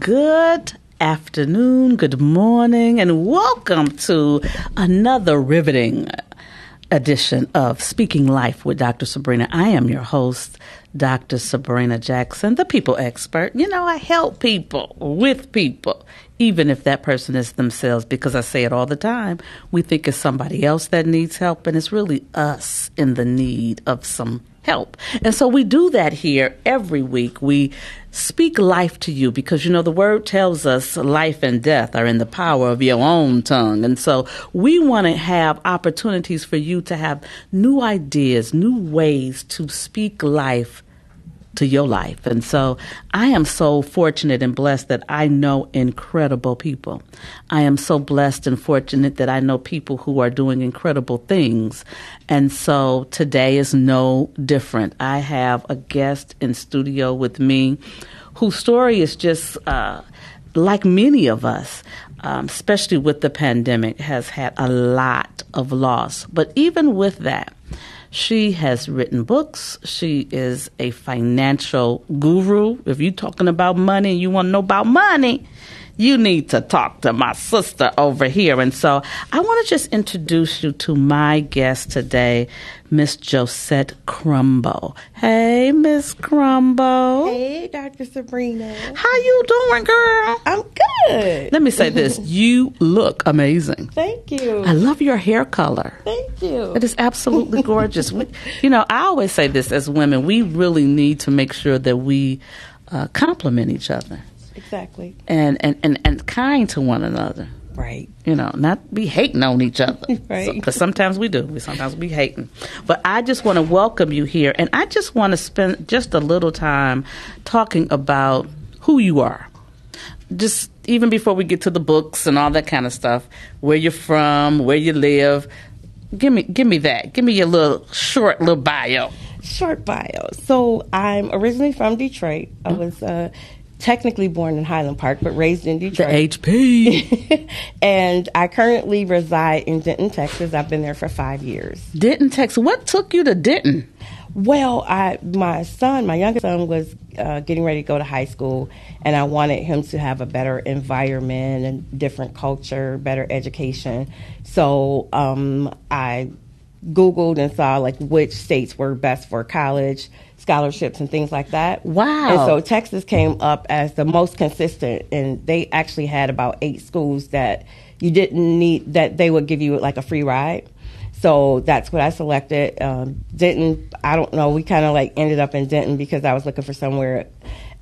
Good afternoon, good morning, and welcome to another riveting edition of Speaking Life with Dr. Sabrina. I am your host, Dr. Sabrina Jackson, the people expert. You know, I help people with people, even if that person is themselves, because I say it all the time. We think it's somebody else that needs help, and it's really us in the need of some help. And so we do that here every week. We speak life to you because you know the word tells us life and death are in the power of your own tongue. And so we want to have opportunities for you to have new ideas, new ways to speak life to your life. And so I am so fortunate and blessed that I know incredible people. I am so blessed and fortunate that I know people who are doing incredible things. And so today is no different. I have a guest in studio with me whose story is just uh, like many of us. Um, especially with the pandemic, has had a lot of loss. But even with that, she has written books. She is a financial guru. If you're talking about money and you want to know about money, you need to talk to my sister over here. And so I want to just introduce you to my guest today, Miss Josette Crumbo. Hey, Miss Crumbo. Hey, Dr. Sabrina. How you doing, girl? I'm good. Let me say this. you look amazing. Thank you. I love your hair color. Thank you. It is absolutely gorgeous. we, you know, I always say this as women, we really need to make sure that we uh, compliment each other exactly. And, and, and, and kind to one another. Right. You know, not be hating on each other. right. Because so, sometimes we do. We sometimes be hating. But I just want to welcome you here, and I just want to spend just a little time talking about who you are. Just even before we get to the books and all that kind of stuff, where you're from, where you live. Give me, give me that. Give me your little short little bio. Short bio. So I'm originally from Detroit. I mm-hmm. was uh, technically born in Highland Park, but raised in Detroit. The HP. and I currently reside in Denton, Texas. I've been there for five years. Denton, Texas. What took you to Denton? Well, I my son, my youngest son, was uh, getting ready to go to high school, and I wanted him to have a better environment and different culture, better education. So um, I Googled and saw like which states were best for college scholarships and things like that. Wow. And so Texas came up as the most consistent, and they actually had about eight schools that you didn't need, that they would give you like a free ride. So that's what I selected. Um, Denton, I don't know, we kind of like ended up in Denton because I was looking for somewhere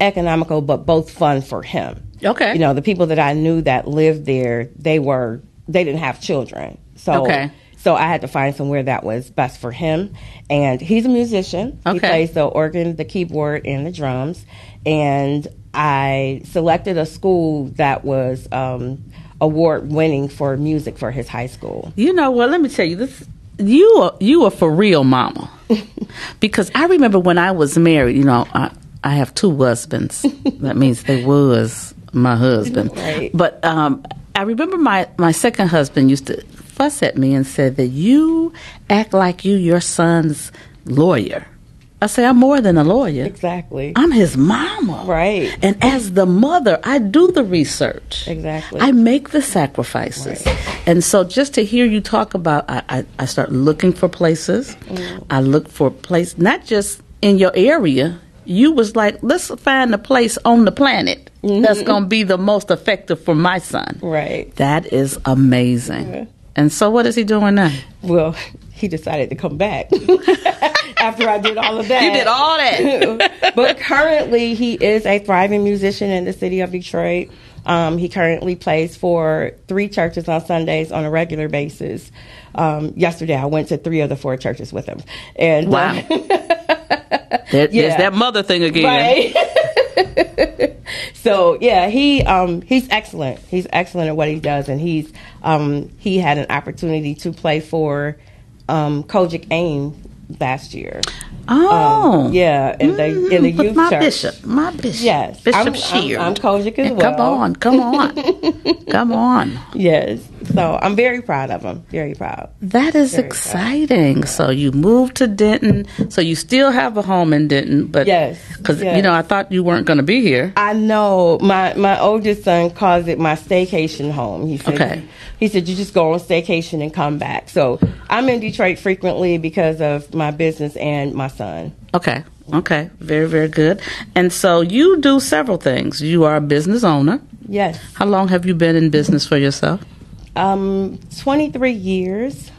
economical but both fun for him. Okay. You know, the people that I knew that lived there, they were, they didn't have children. So okay so I had to find somewhere that was best for him. And he's a musician. Okay. He plays the organ, the keyboard, and the drums. And I selected a school that was um, award winning for music for his high school. You know what? Let me tell you this. You are you are for real, mama. because I remember when I was married. You know, I, I have two husbands. that means they was my husband. Right. But um, I remember my my second husband used to fuss at me and said that you act like you your son's lawyer. I say I'm more than a lawyer. Exactly. I'm his mama. Right. And as the mother, I do the research. Exactly. I make the sacrifices. Right. And so just to hear you talk about I, I, I start looking for places. Mm. I look for place not just in your area. You was like, let's find a place on the planet mm-hmm. that's gonna be the most effective for my son. Right. That is amazing. Yeah. And so, what is he doing now? Well, he decided to come back after I did all of that. You did all that. but currently, he is a thriving musician in the city of Detroit. Um, he currently plays for three churches on Sundays on a regular basis. Um, yesterday, I went to three of the four churches with him. And wow, uh, there, yeah. that mother thing again. Right. so yeah, he um, he's excellent. He's excellent at what he does, and he's um, he had an opportunity to play for um, COGIC AIM last year. Oh, um, yeah, in the in the youth my church. bishop, my bishop, yes, Bishop I'm, Sheard. I'm, I'm COGIC as well. Come on, come on, come on. Yes, So I'm very proud of him. Very proud. That is Very exciting. So you moved to Denton. So you still have a home in Denton, but Yes, because you know I thought you weren't going to be here. I know my my oldest son calls it my staycation home. He said Okay. he said you just go on staycation and come back. So I'm in Detroit frequently because of my business and my son. Okay. Okay. Very very good. And so you do several things. You are a business owner. Yes. How long have you been in business for yourself? Um, 23 years.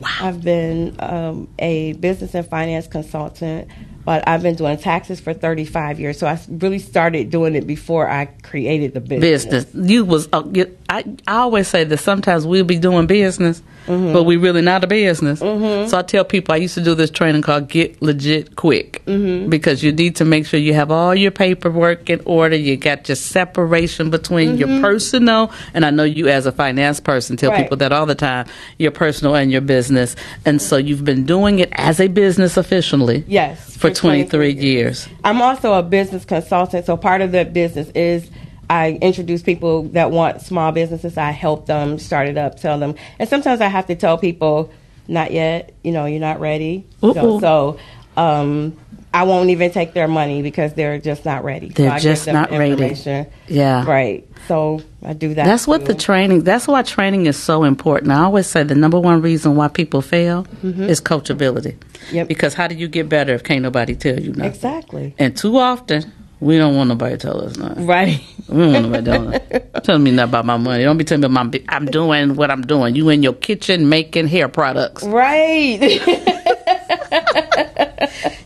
Wow. I've been um, a business and finance consultant, but I've been doing taxes for 35 years. So I really started doing it before I created the business. Business. You was. Uh, you, I I always say that sometimes we'll be doing business, Mm-hmm. but we really not a business. So I tell people I used to do this training called Get Legit Quick Mm-hmm. because you need to make sure you have all your paperwork in order. You got your separation between your personal and I know you as a finance person tell Mm-hmm. Right. people that all the time. Your personal and your business, and so you've been doing it as a business officially. Yes, For for 23 23 years. I'm also a business consultant, so part of the business is I introduce people that want small businesses. I help them start it up, tell them, and sometimes I have to tell people, not yet. You know, you're not ready. So, so um, I won't even take their money because they're just not ready. They're I just not ready. Yeah. Right. So I do that. That's what the training. That's why training is so important. I always say the number one reason why people fail is coachability. Mm-hmm. Yep. Because how do you get better if can't nobody tell you nothing? exactly. And too often we don't want nobody to tell us nothing. Right. We don't want nobody telling us. Tell me nothing about my money. Don't be telling me about my. I'm doing what I'm doing. You in your kitchen making hair products. right.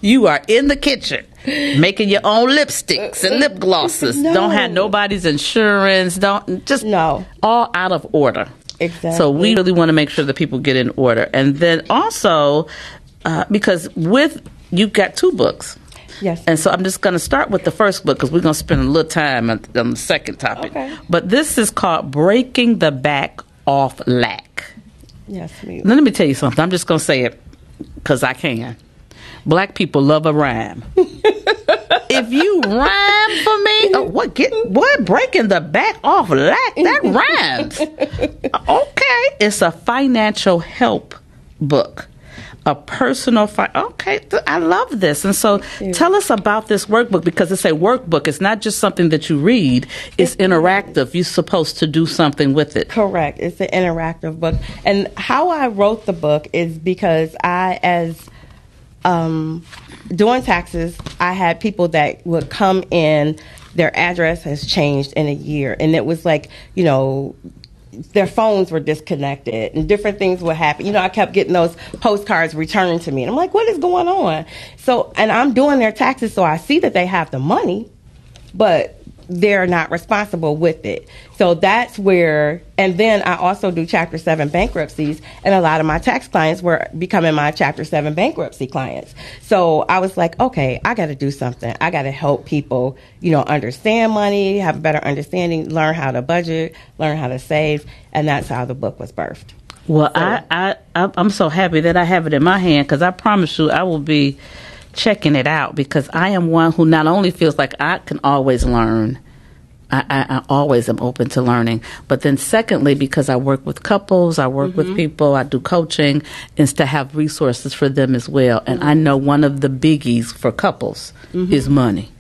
You are in the kitchen making your own lipsticks and lip glosses. No. Don't have nobody's insurance. Don't just No. all out of order. Exactly. So we really want to make sure that people get in order, and then also uh, because with you've got two books. Yes. And so I'm just going to start with the first book because we're going to spend a little time on, on the second topic. Okay. But this is called Breaking the Back Off Lack. yes, me. Now, let me tell you something. I'm just going to say it because I can. Black people love a rhyme. if you rhyme for me, oh, what get what breaking the back off lack that rhymes. okay, it's a financial help book. A personal fi- okay, th- I love this. And so tell us about this workbook because it's a workbook. It's not just something that you read. It's interactive. You're supposed to do something with it. Correct. It's an interactive book. And how I wrote the book is because I, as um, doing taxes, I had people that would come in, their address has changed in a year. And it was like, you know, their phones were disconnected and different things would happen. You know, I kept getting those postcards returned to me. And I'm like, what is going on? So, and I'm doing their taxes, so I see that they have the money, but they're not responsible with it. So that's where, and then I also do Chapter 7 bankruptcies, and a lot of my tax clients were becoming my Chapter 7 bankruptcy clients. So I was like, okay, I got to do something. I got to help people, you know, understand money, have a better understanding, learn how to budget, learn how to save, and that's how the book was birthed. Well, I, I, I- I'm so happy that I have it in my hand because I promise you I will be checking it out because I am one who not only feels like I can always learn, I, I, I always am open to learning, but then secondly, because I work with couples, I work with mm-hmm. people, I do coaching, is to have resources for them as well. And I know one of the biggies for couples mm-hmm. is money.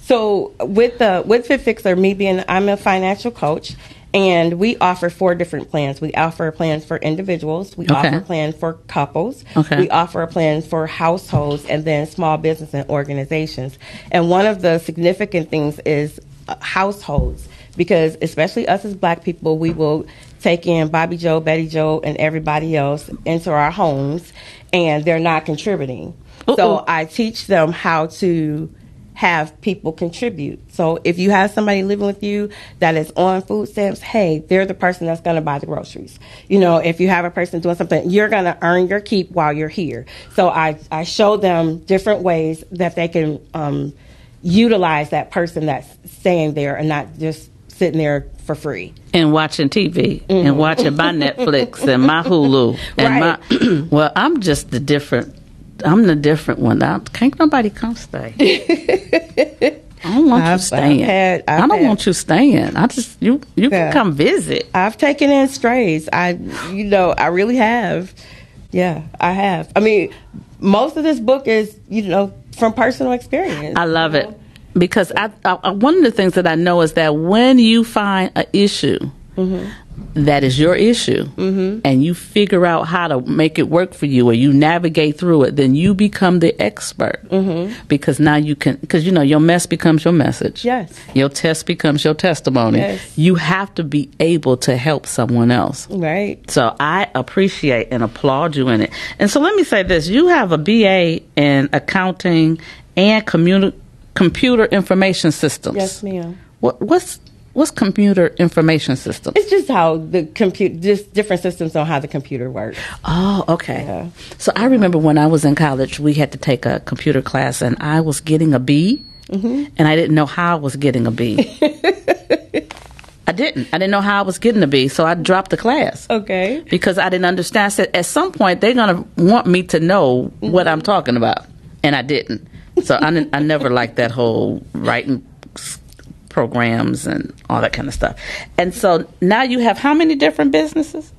So with the with Fit Fixer, me being I'm a financial coach, and we offer four different plans. We offer plans for individuals. We Okay. offer a plan for couples. Okay. We offer a plan for households and then small business and organizations. And one of the significant things is uh, households because especially us as black people, we will take in Bobby Joe, Betty Joe, and everybody else into our homes, and they're not contributing. So Uh-oh. I teach them how to have people contribute. So if you have somebody living with you that is on food stamps, hey, they're the person that's going to buy the groceries. You know, if you have a person doing something, you're going to earn your keep while you're here. So I, I show them different ways that they can um, utilize that person that's staying there and not just sitting there for free. and watching TV and watching my Netflix and my Hulu and my well, I'm just the different. I'm the different one. I, can't nobody come stay. I don't want you I've- I've staying. had- I've I don't had- want you staying. I just you you Yeah. can come visit. I've taken in strays. I, you know, I really have. Yeah, I have. I mean, most of this book is, you know, from personal experience. I love it because I, I one of the things that I know is that when you find an issue mm-hmm. That is your issue mm-hmm. and you figure out how to make it work for you or you navigate through it, then you become the expert mm-hmm. because now you can because you know your mess becomes your message. Yes. Your test becomes your testimony. Yes. You have to be able to help someone else. right. So I appreciate and applaud you in it. And so let me say this: you have a BA in accounting and communi- computer information systems. Yes, ma'am. What, what's what's computer information system? It's just how the computer, just different systems on how the computer works. Oh, okay. Yeah. So I remember when I was in college, we had to take a computer class, and I was getting a B, Mm-hmm. and I didn't know how I was getting a B. I didn't. I didn't know how I was getting a B, so I dropped the class. Okay. because I didn't understand. I said, at some point, they're going to want me to know what I'm talking about. And I didn't. So I, I never liked that whole writing programs and all that kind of stuff. And so now you have how many different businesses?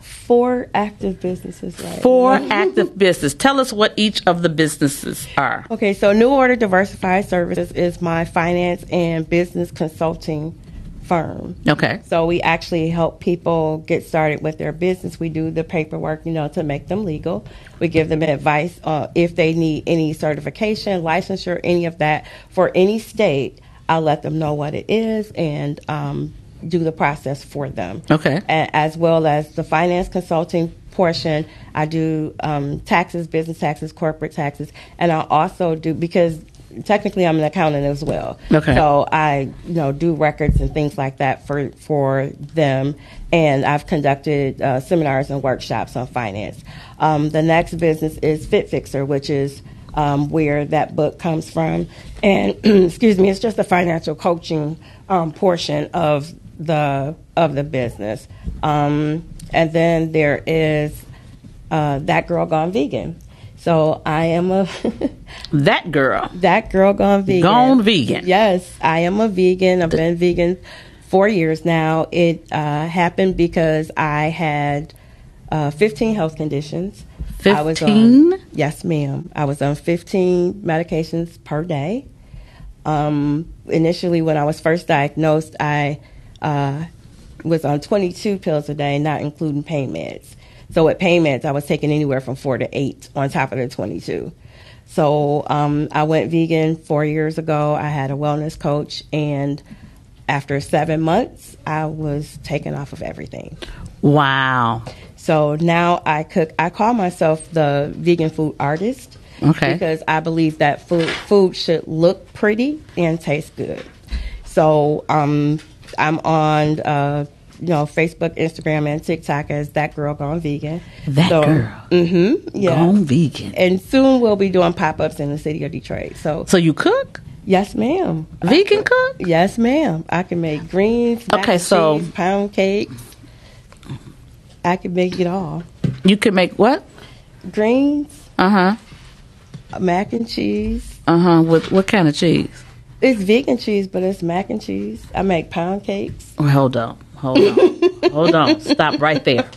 Four active businesses, right? Four active business. Tell us what each of the businesses are. Okay, so New Order Diversified Services is my finance and business consulting firm. Okay. So we actually help people get started with their business. We do the paperwork, you know, to make them legal. We give them advice uh, if they need any certification, licensure, any of that for any state. I'll let them know what it is and um, do the process for them. Okay. A- as well as the finance consulting portion. I do um, taxes, business taxes, corporate taxes, and I also do because technically I'm an accountant as well. Okay. So I, you know, do records and things like that for for them, and I've conducted uh, seminars and workshops on finance. Um, the next business is Fit Fixer, which is um, where that book comes from, and excuse me, it's just a financial coaching um, portion of the of the business. Um, and then there is uh, that girl gone vegan. So I am a That girl. that girl gone vegan. Gone vegan. Yes, I am a vegan. I've been vegan four years now. It uh, happened because I had uh, 15 health conditions. I was 15? on, yes, ma'am. I was on 15 medications per day. Um, initially, when I was first diagnosed, I uh, was on 22 pills a day, not including pain meds. So with pain meds, I was taking anywhere from four to eight on top of the 22. So um, I went vegan four years ago. I had a wellness coach, and after seven months, I was taken off of everything. Wow. So now I cook. I call myself the vegan food artist. Okay. Because I believe that food food should look pretty and taste good. So um, I'm on uh, you know Facebook, Instagram, and TikTok as that girl gone vegan. That so, girl. Mm-hmm. Yeah. Gone vegan. And soon we'll be doing pop ups in the city of Detroit. So So you cook? yes, ma'am. Vegan cook? Yes, ma'am. I can make greens. Okay, so- cheese, pound cakes. I can make it all. You can make what? Greens, Uh huh. mac and cheese. Uh huh. With what kind of cheese? It's vegan cheese, but it's mac and cheese. I make pound cakes. Hold on. Hold on. hold on. Stop right there.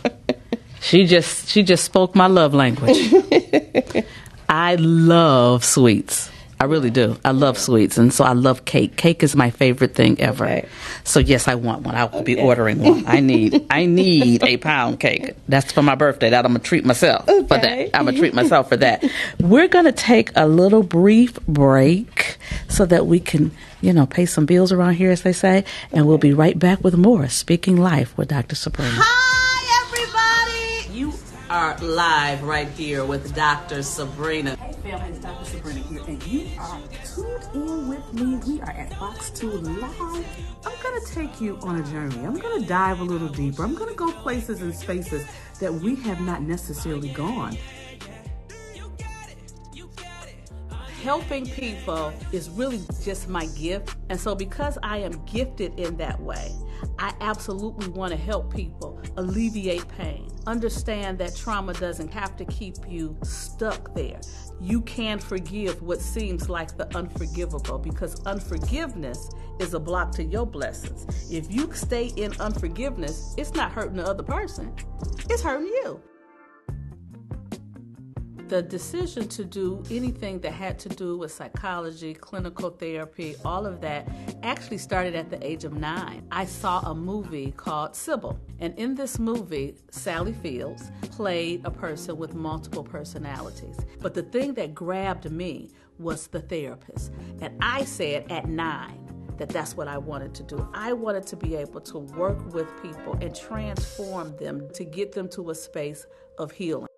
She just she just spoke my love language. I love sweets. I really do. I love sweets, and so I love cake. Cake is my favorite thing ever. Okay. So yes, I want one. I will be ordering one. I need I need a pound cake. That's for my birthday. That I'm gonna treat myself for that. I'm gonna treat myself for that. We're gonna take a little brief break so that we can, you know, pay some bills around here, as they say, and we'll be right back with more Speaking Life with Dr. Sabrina. Hi, everybody! You are live right here with Dr. Sabrina. Family, it's Dr. Sabrina here, and you are tuned in with me. We are at Box 2 Live. I'm going to take you on a journey. I'm going to dive a little deeper. I'm going to go places and spaces that we have not necessarily gone. helping people is really just my gift. And so, because I am gifted in that way, I absolutely want to help people alleviate pain. understand that trauma doesn't have to keep you stuck there. You can forgive what seems like the unforgivable because unforgiveness is a block to your blessings. If you stay in unforgiveness, it's not hurting the other person, it's hurting you the decision to do anything that had to do with psychology, clinical therapy, all of that actually started at the age of nine. I saw a movie called Sybil, and in this movie, Sally Fields played a person with multiple personalities. But the thing that grabbed me was the therapist. And I said at nine, that that's what I wanted to do. I wanted to be able to work with people and transform them to get them to a space of healing.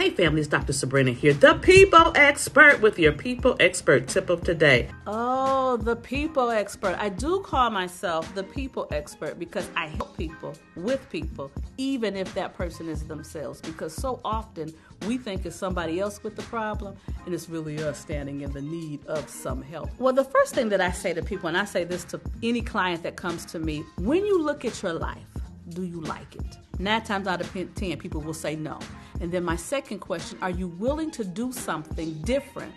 Hey family, it's Dr. Sabrina here, the people expert with your people expert tip of today. Oh, the people expert. I do call myself the people expert because I help people with people, even if that person is themselves. Because so often we think it's somebody else with the problem, and it's really us standing in the need of some help. Well, the first thing that I say to people, and I say this to any client that comes to me, when you look at your life, do you like it? Nine times out of ten, people will say no. And then my second question are you willing to do something different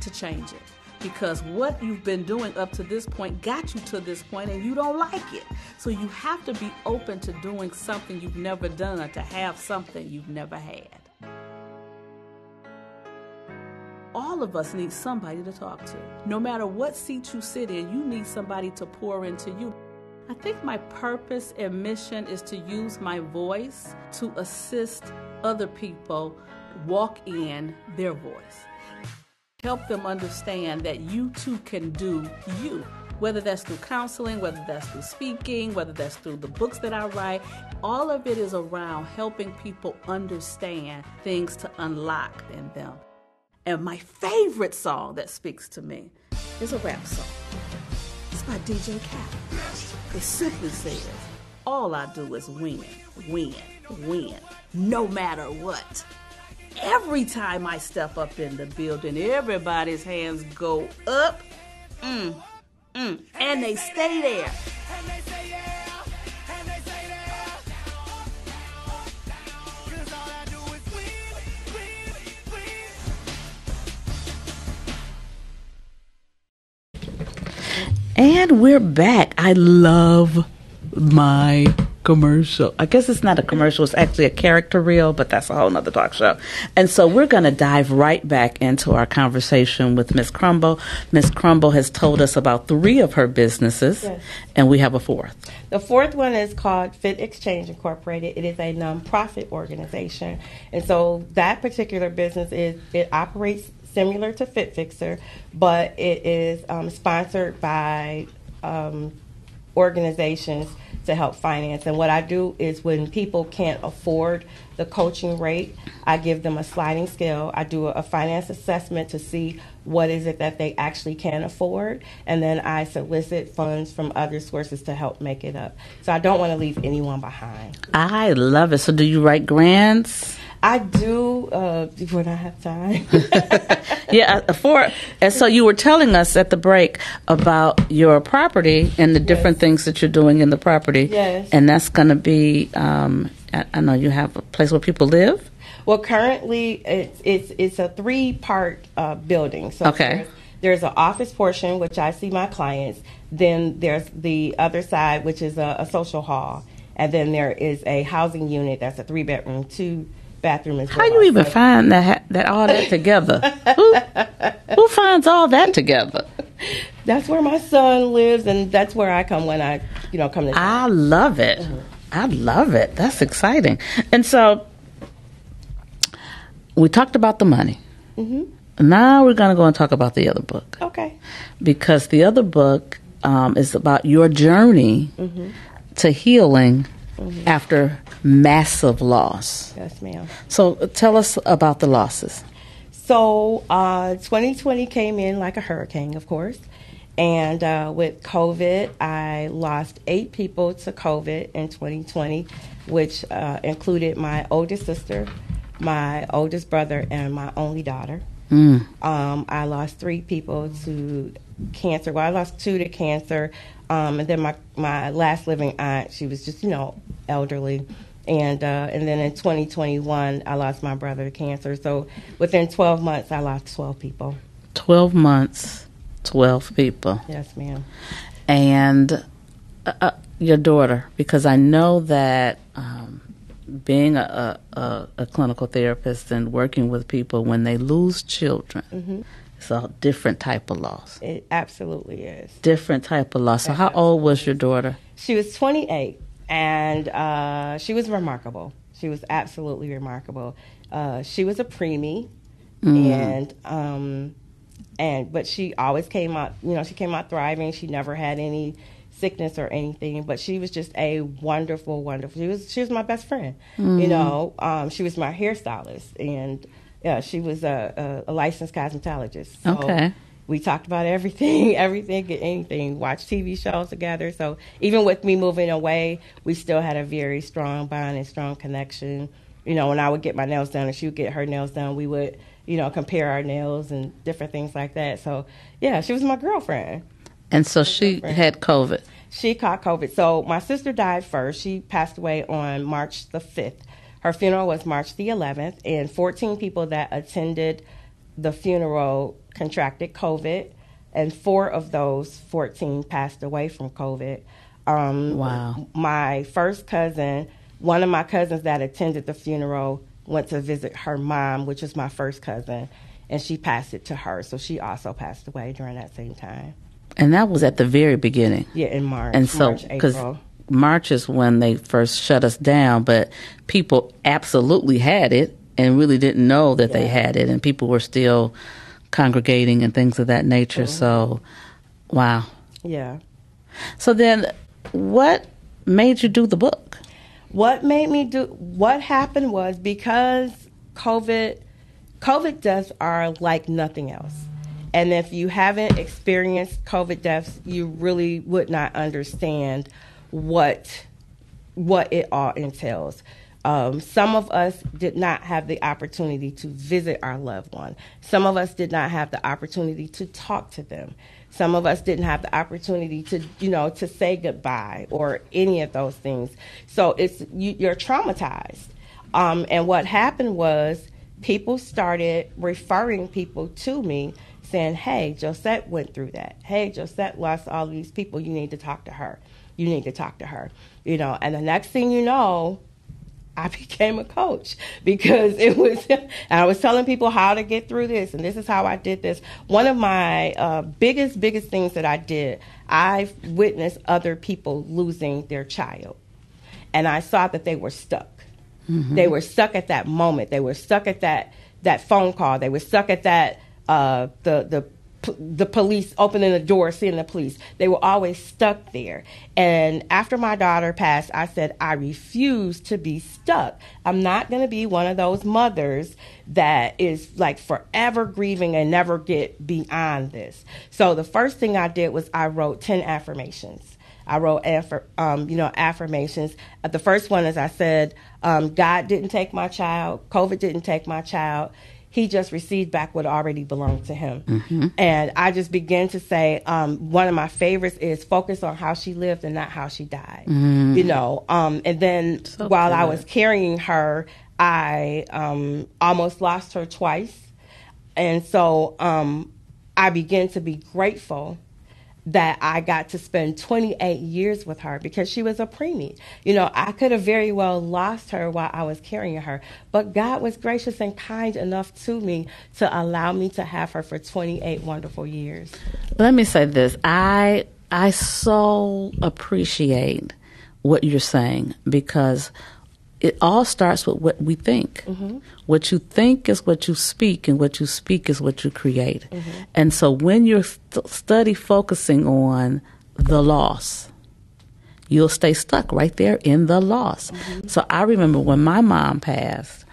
to change it? Because what you've been doing up to this point got you to this point and you don't like it. So you have to be open to doing something you've never done to have something you've never had. all of us need somebody to talk to. No matter what seat you sit in, you need somebody to pour into you. I think my purpose and mission is to use my voice to assist other people walk in their voice. Help them understand that you too can do you. Whether that's through counseling, whether that's through speaking, whether that's through the books that I write, all of it is around helping people understand things to unlock in them. And my favorite song that speaks to me is a rap song. It's by DJ Khaled. It simply says, all I do is win, win, win, no matter what. Every time I step up in the building, everybody's hands go up, mm, mm, and they stay there. And we're back. I love my commercial. I guess it's not a commercial, it's actually a character reel, but that's a whole nother talk show. And so we're going to dive right back into our conversation with Miss Crumble. Miss Crumble has told us about three of her businesses, yes. and we have a fourth. The fourth one is called Fit Exchange Incorporated. It is a nonprofit organization. And so that particular business is, it operates similar to Fit Fixer, but it is um, sponsored by um, organizations to help finance. And what I do is when people can't afford the coaching rate, I give them a sliding scale. I do a finance assessment to see what is it that they actually can afford, and then I solicit funds from other sources to help make it up. So I don't want to leave anyone behind. I love it. So do you write grants? I do uh, when I have time. yeah, uh, for and so you were telling us at the break about your property and the different yes. things that you're doing in the property. Yes, and that's going to be. Um, I, I know you have a place where people live. Well, currently it's it's it's a three part uh, building. So okay. There's, there's an office portion which I see my clients. Then there's the other side which is a, a social hall, and then there is a housing unit that's a three bedroom, two bathroom as How well. you even find that that all that together? who, who finds all that together? That's where my son lives, and that's where I come when I, you know, come to. I love it. Mm-hmm. I love it. That's exciting. And so, we talked about the money. Mm-hmm. Now we're going to go and talk about the other book. Okay. Because the other book um, is about your journey mm-hmm. to healing mm-hmm. after massive loss. Yes, ma'am. So tell us about the losses. So uh, 2020 came in like a hurricane, of course. And uh, with COVID, I lost eight people to COVID in 2020, which uh, included my oldest sister, my oldest brother, and my only daughter. Mm. Um, I lost three people to cancer. Well, I lost two to cancer. Um, and then my my last living aunt, she was just you know elderly, and uh, and then in 2021, I lost my brother to cancer. So within 12 months, I lost 12 people. 12 months, 12 people. Yes, ma'am. And uh, uh, your daughter, because I know that um, being a, a, a, clinical therapist and working with people when they lose children, mm-hmm. It's a different type of loss. It absolutely is. Different type of loss. So, how old was your daughter? She was 28, and uh, she was remarkable. She was absolutely remarkable. Uh, she was a preemie, mm. and um, and but she always came out. You know, she came out thriving. She never had any sickness or anything, but she was just a wonderful, wonderful. She was she was my best friend. Mm. You know, um, she was my hairstylist, and yeah, she was a, a, a licensed cosmetologist. So okay. We talked about everything, everything, anything. Watched TV shows together. So even with me moving away, we still had a very strong bond and strong connection. You know, when I would get my nails done and she would get her nails done, we would, you know, compare our nails and different things like that. So yeah, she was my girlfriend. And so she had COVID. She caught COVID. So my sister died first. She passed away on March the 5th. Her funeral was March the 11th, and 14 people that attended the funeral contracted COVID, and four of those 14 passed away from COVID. Um, wow. My first cousin, one of my cousins that attended the funeral, went to visit her mom, which is my first cousin, and she passed it to her. So she also passed away during that same time. And that was at the very beginning. Yeah, in March. And so, because March is when they first shut us down, but people absolutely had it and really didn't know that yeah. they had it, and people were still congregating and things of that nature. Mm-hmm. So, wow. Yeah. So then, what made you do the book? What made me do? What happened was because COVID, COVID deaths are like nothing else and if you haven't experienced COVID deaths, you really would not understand what what it all entails. Um, some of us did not have the opportunity to visit our loved one. Some of us did not have the opportunity to talk to them. Some of us didn't have the opportunity to, you know, to say goodbye or any of those things. So it's you, are traumatized. Um, and what happened was people started referring people to me saying, hey, Josette went through that. Hey, Josette lost all these people. You need to talk to her. You need to talk to her. You know, and the next thing you know, I became a coach because it was, I was telling people how to get through this, and this is how I did this. One of my uh, biggest, biggest things that I did, I witnessed other people losing their child, and I saw that they were stuck. Mm-hmm. They were stuck at that moment. They were stuck at that that phone call. They were stuck at that uh, the the the police opening the door, seeing the police. They were always stuck there. And after my daughter passed, I said, I refuse to be stuck. I'm not going to be one of those mothers that is like forever grieving and never get beyond this. So the first thing I did was I wrote 10 affirmations. I wrote, um, you know, affirmations. Uh, the first one is I said, um, God didn't take my child. COVID didn't take my child he just received back what already belonged to him. Mm-hmm. And I just began to say, um, one of my favorites is focus on how she lived and not how she died. Mm. You know, um, and then so while good. I was carrying her, I um, almost lost her twice. And so um, I began to be grateful that I got to spend 28 years with her because she was a preemie. You know, I could have very well lost her while I was carrying her, but God was gracious and kind enough to me to allow me to have her for 28 wonderful years. Let me say this. I I so appreciate what you're saying because it all starts with what we think. Mm-hmm. What you think is what you speak, and what you speak is what you create. Mm-hmm. And so when you're st- study focusing on the loss, you'll stay stuck right there in the loss. Mm-hmm. So I remember when my mom passed,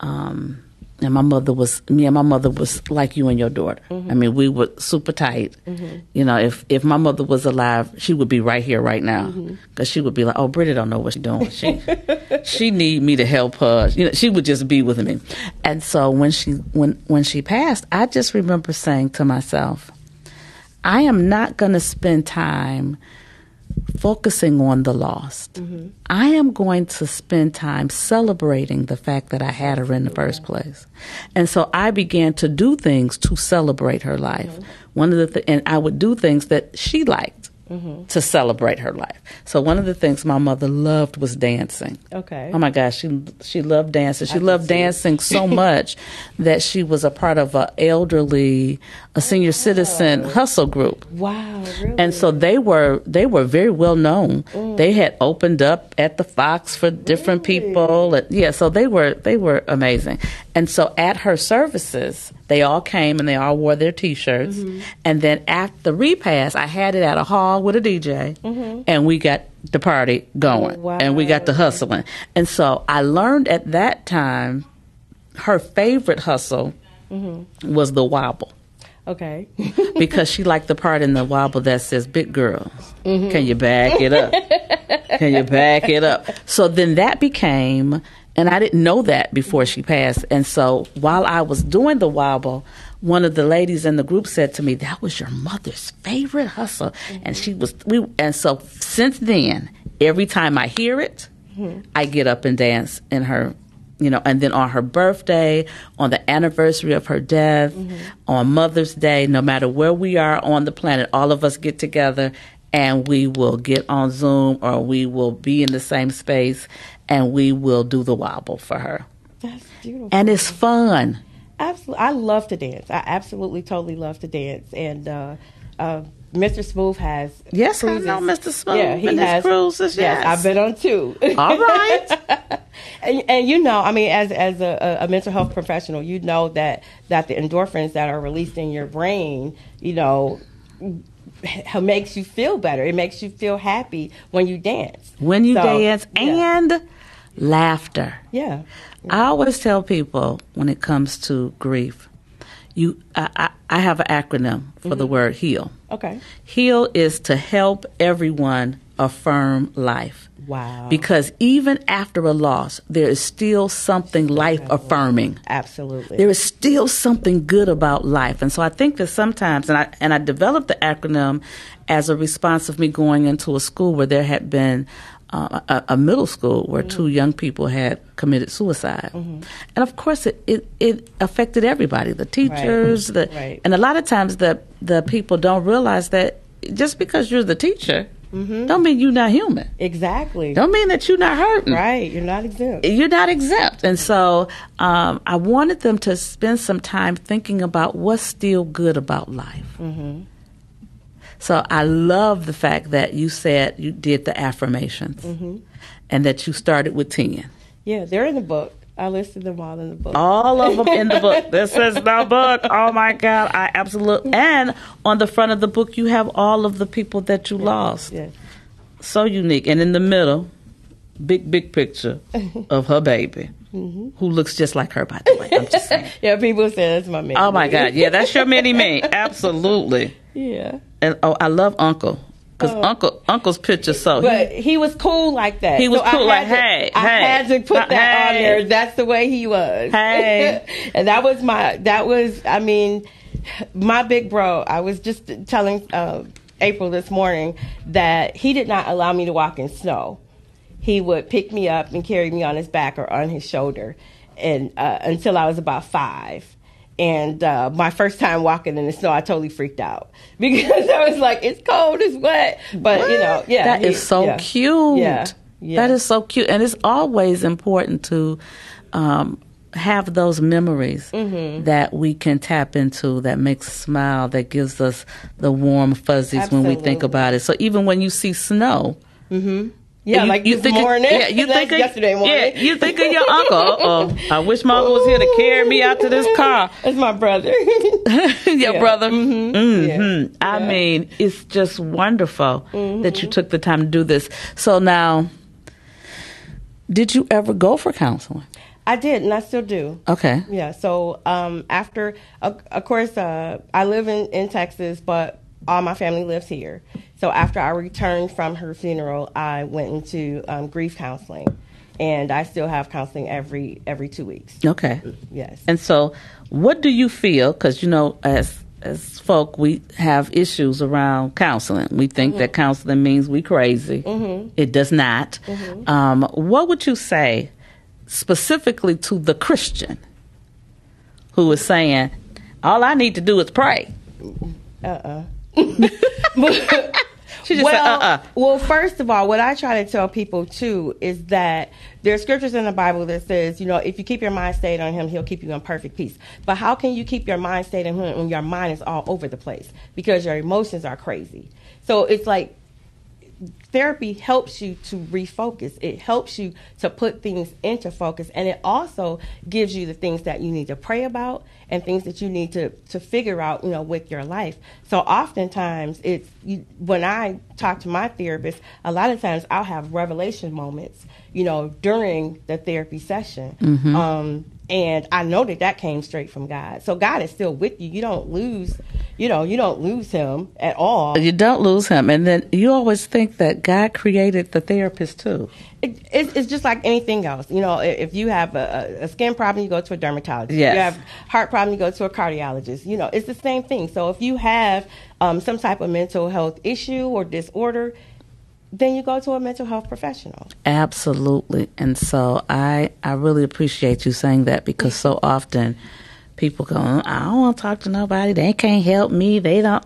um, and my mother was me and my mother was like you and your daughter. Mm-hmm. I mean, we were super tight. Mm-hmm. You know, if if my mother was alive, she would be right here right now because mm-hmm. she would be like, "Oh, Britta don't know what she's doing. She she need me to help her. You know, she would just be with me." And so when she when when she passed, I just remember saying to myself, I am not going to spend time focusing on the lost. Mm-hmm. I am going to spend time celebrating the fact that I had her in the first place. And so I began to do things to celebrate her life. Mm-hmm. One of the th- and I would do things that she liked to celebrate her life. So one of the things my mother loved was dancing. Okay. Oh my gosh, she she loved dancing. She can loved dancing so much that she was a part of a elderly, a senior citizen hustle group. Wow, really? And so they were they were very well known. They had opened up at the Fox for different people. Yeah, so they were they were amazing. And so at her services, they all came and they all wore their T-shirts. Mm-hmm. And then at the repast, I had it at a hall with a DJ, mm-hmm. and we got the party going, Wow. and we got the hustling. And so I learned at that time, her favorite hustle mm-hmm. was the wobble okay. because she liked the part in the wobble that says "Big girls." Can you back it up? Can you back it up? So then that became, and I didn't know that before she passed. And so while I was doing the wobble, one of the ladies in the group said to me, "That was your mother's favorite hustle," and she was we. And so since then, every time I hear it, I get up and dance in her you know, and then on her birthday, on the anniversary of her death, on Mother's Day, no matter where we are on the planet, all of us get together and we will get on Zoom or we will be in the same space and we will do the wobble for her. That's beautiful. And it's fun. Absolutely, I love to dance. I absolutely, totally love to dance. And uh, uh, Mr. Smooth has Yes, I cruises. know Mr. Smooth Yeah, he and his has cruises, yes. I've been on two. All right. and, and you know, I mean, as as a, a mental health professional, you know that that the endorphins that are released in your brain, you know, makes you feel better. It makes you feel happy when you dance. when you So, dance yeah. and laughter. yeah, I always tell people when it comes to grief, you I, I, I have an acronym for the mm-hmm. word heal. okay, Heal is to help everyone affirm life. wow, Because even after a loss, there is still something life affirming. absolutely, There is still something good about life. And so I think that sometimes, and I, and I developed the acronym as a response of me going into a school where there had been uh, a, a middle school where two young people had committed suicide. And of course, it, it, it affected everybody the teachers, the, Right. and a lot of times the, the people don't realize that just because you're the teacher, don't mean you're not human. exactly, Don't mean that you're not hurting right. You're not exempt. you're not exempt. And so um, I wanted them to spend some time thinking about what's still good about life. Mm-hmm. So I love the fact that you said you did the affirmations Mm-hmm. and that you started with 10. Yeah, they're in the book. I listed them all in the book. All of them in the book. This is the book. Oh my God. I absolutely. And on the front of the book, you have all of the people that you lost. Yeah. so unique. And in the middle, big, big picture of her baby, Mm-hmm. who looks just like her, by the way. I'm just saying. Yeah, people say that's my man. Oh my God. Yeah, that's your mini me. Absolutely. Yeah. And oh, I love Uncle. Because Uncle Uncle's picture, so. Oh. But he was cool like that. He was So cool, like, to- hey, I hey, had to put uh, that on there. That's the way he was. Hey. and that was my. That was. I mean, my big bro. I was just telling uh, April this morning that he did not allow me to walk in snow. He would pick me up and carry me on his back or on his shoulder, and uh, until I was about five. And uh, my first time walking in the snow, I totally freaked out because I was like, "It's cold, it's wet." But you know, yeah, That he- is so yeah. cute. Yeah. Yeah. That is so cute. And it's always important to um, have those memories Mm-hmm. that we can tap into that makes us smile, that gives us the warm fuzzies when we think about it. So even when you see snow, Yeah, you, like you this think of- morning. yeah, you think of, yesterday morning. Yeah, you think of your uncle. Uh-oh. I wish my uncle was here to carry me out to this car. It's my brother. your brother. Mhm. Mhm. Yeah. I Yeah. mean, it's just wonderful that you took the time to do this. So now, did you ever go for counseling? I did, and I still do. Okay. Yeah. So um, after, of, of course, uh, I live in, in Texas, but all my family lives here. So after I returned from her funeral, I went into um, grief counseling, and I still have counseling every every two weeks. Okay. Yes. And so, what do you feel? Because you know, as as folk, we have issues around counseling. We think that counseling means we crazy. It does not. Um, what would you say specifically to the Christian who is saying, "All I need to do is pray"? Uh-uh. She just well, said, "Uh-uh." well, first of all, what I try to tell people too is that there are scriptures in the Bible that says, you know, if you keep your mind stayed on Him, He'll keep you in perfect peace. But how can you keep your mind stayed on Him when your mind is all over the place because your emotions are crazy? So it's like therapy helps you to refocus. It helps you to put things into focus, and it also gives you the things that you need to pray about and things that you need to to figure out, you know, with your life. So oftentimes, it's you, when I talk to my therapist, a lot of times I'll have revelation moments, you know, during the therapy session. Um, and I know that that came straight from God. So God is still with you. You don't lose, you know, you don't lose Him at all. You don't lose him, and then you always think that God created the therapist too. It, it's, it's just like anything else. You know, if you have a, a a skin problem, you go to a dermatologist. Yes. If you have heart problem, you go to a cardiologist. You know, it's the same thing. So if you have um, some type of mental health issue or disorder, then you go to a mental health professional. Absolutely. And so I I really appreciate you saying that because so often people go, I don't want to talk to nobody. They can't help me. They don't.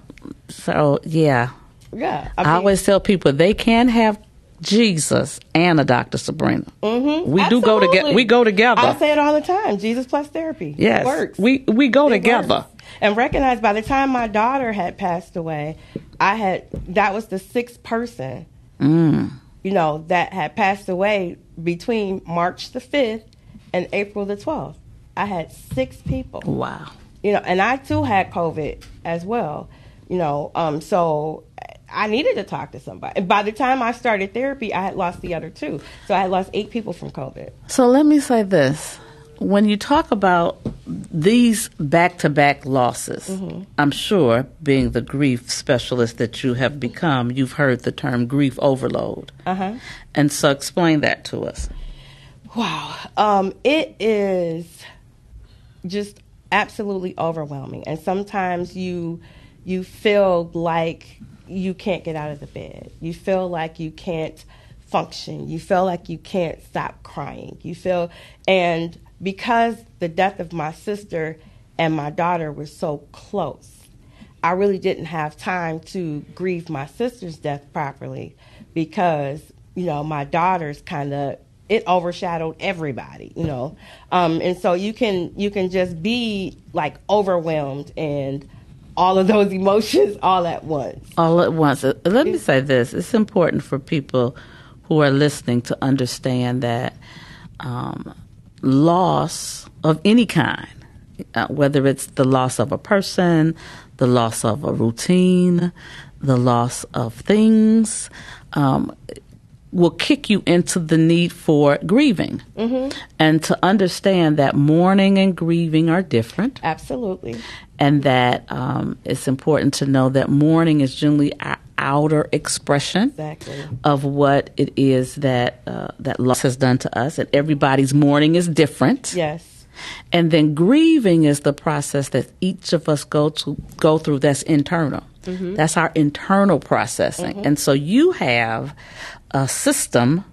So yeah, Yeah. I, mean, always tell people they can have Jesus and a Dr. Sabrina. Mhm. We do go together. We go together. I say it all the time. Jesus plus therapy. yes, It works. we we go It together. works. And recognize by the time my daughter had passed away, I had that was the sixth person, Mm. you know, that had passed away between March the fifth and April the twelfth. I had six people Wow. you know, and I too had COVID as well, you know, um, so I needed to talk to somebody. By the time I started therapy, I had lost the other two. So I had lost eight people from COVID. So let me say this. When you talk about these back to back losses, I'm sure, being the grief specialist that you have become, you've heard the term grief overload. Uh huh. And so explain that to us. Wow. Um, it is just absolutely overwhelming. And sometimes you you feel like you can't get out of the bed. You feel like you can't function. You feel like you can't stop crying. You feel and because the death of my sister and my daughter was so close, I really didn't have time to grieve my sister's death properly because, you know, my daughter's kind of it overshadowed everybody, you know. Um, and so you can you can just be like overwhelmed and all of those emotions all at once. All at once. Uh, Let me say this it's important for people who are listening to understand that um, loss of any kind, uh, whether it's the loss of a person, the loss of a routine, the loss of things, um, will kick you into the need for grieving. And to understand that mourning and grieving are different Absolutely. And that um, it's important to know that mourning is generally our outer expression Exactly. of what it is that uh, that loss has done to us, and everybody's mourning is different. Yes. And then grieving is the process that each of us go to go through. That's internal. That's our internal processing. And so you have a system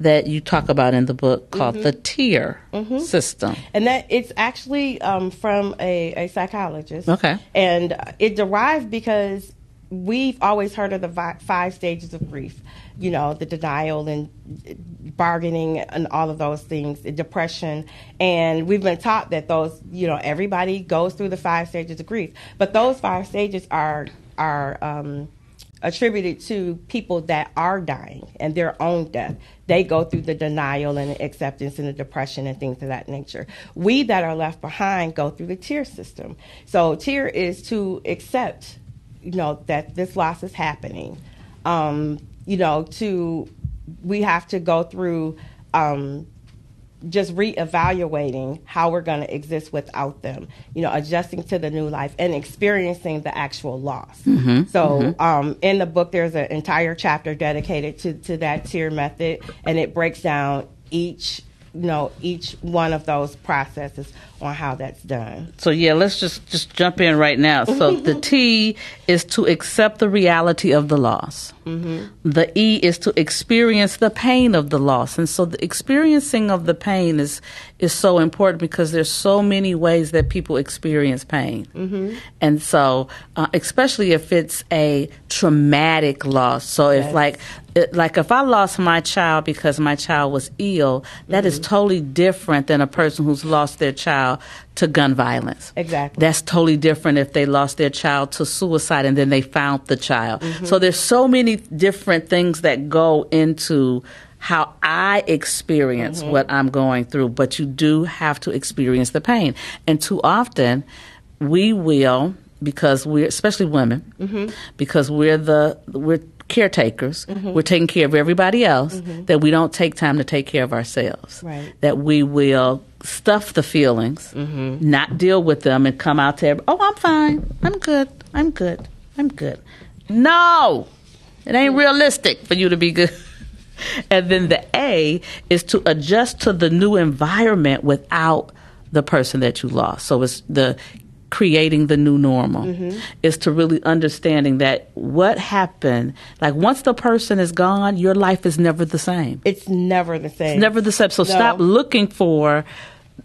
that you talk about in the book called the tear system. And that it's actually um, from a, a psychologist. Okay. And uh, it derived because we've always heard of the vi- five stages of grief. You know, the denial and bargaining and all of those things, depression. And we've been taught that those, you know, everybody goes through the five stages of grief. But those five stages are are um, attributed to people that are dying and their own death. They go through the denial and the acceptance and the depression and things of that nature. We that are left behind go through the tear system. So tear is to accept, you know, that this loss is happening. Um, you know, to we have to go through um, just reevaluating how we're going to exist without them, you know, adjusting to the new life and experiencing the actual loss. so, Um, in the book, there's an entire chapter dedicated to, to that tier method, and it breaks down each you know each one of those processes on how that's done. So yeah, let's just just jump in right now. So the T is to accept the reality of the loss. Mm-hmm. The E is to experience the pain of the loss, and so the experiencing of the pain is is so important because there's so many ways that people experience pain, mm-hmm. and so uh, especially if it's a traumatic loss. So if like it, like if I lost my child because my child was ill, that is mm-hmm. totally different than a person who's lost their child to gun violence. Exactly. That's totally different if they lost their child to suicide and then they found the child. Mm-hmm. So there's so many different things that go into how I experience mm-hmm. what I'm going through, but you do have to experience the pain. And too often we will because we're especially women because we're the we're caretakers. Mm-hmm. We're taking care of everybody else mm-hmm. that we don't take time to take care of ourselves. Right. that we will stuff the feelings mm-hmm. not deal with them and come out to every, oh i'm fine. I'm good. I'm good. I'm good. No! It ain't mm. realistic for you to be good. And then the A is to adjust to the new environment without the person that you lost. So it's the creating the new normal is to really understanding that what happened like once the person is gone your life is never the same It's never the same. it's never the same so No. stop looking for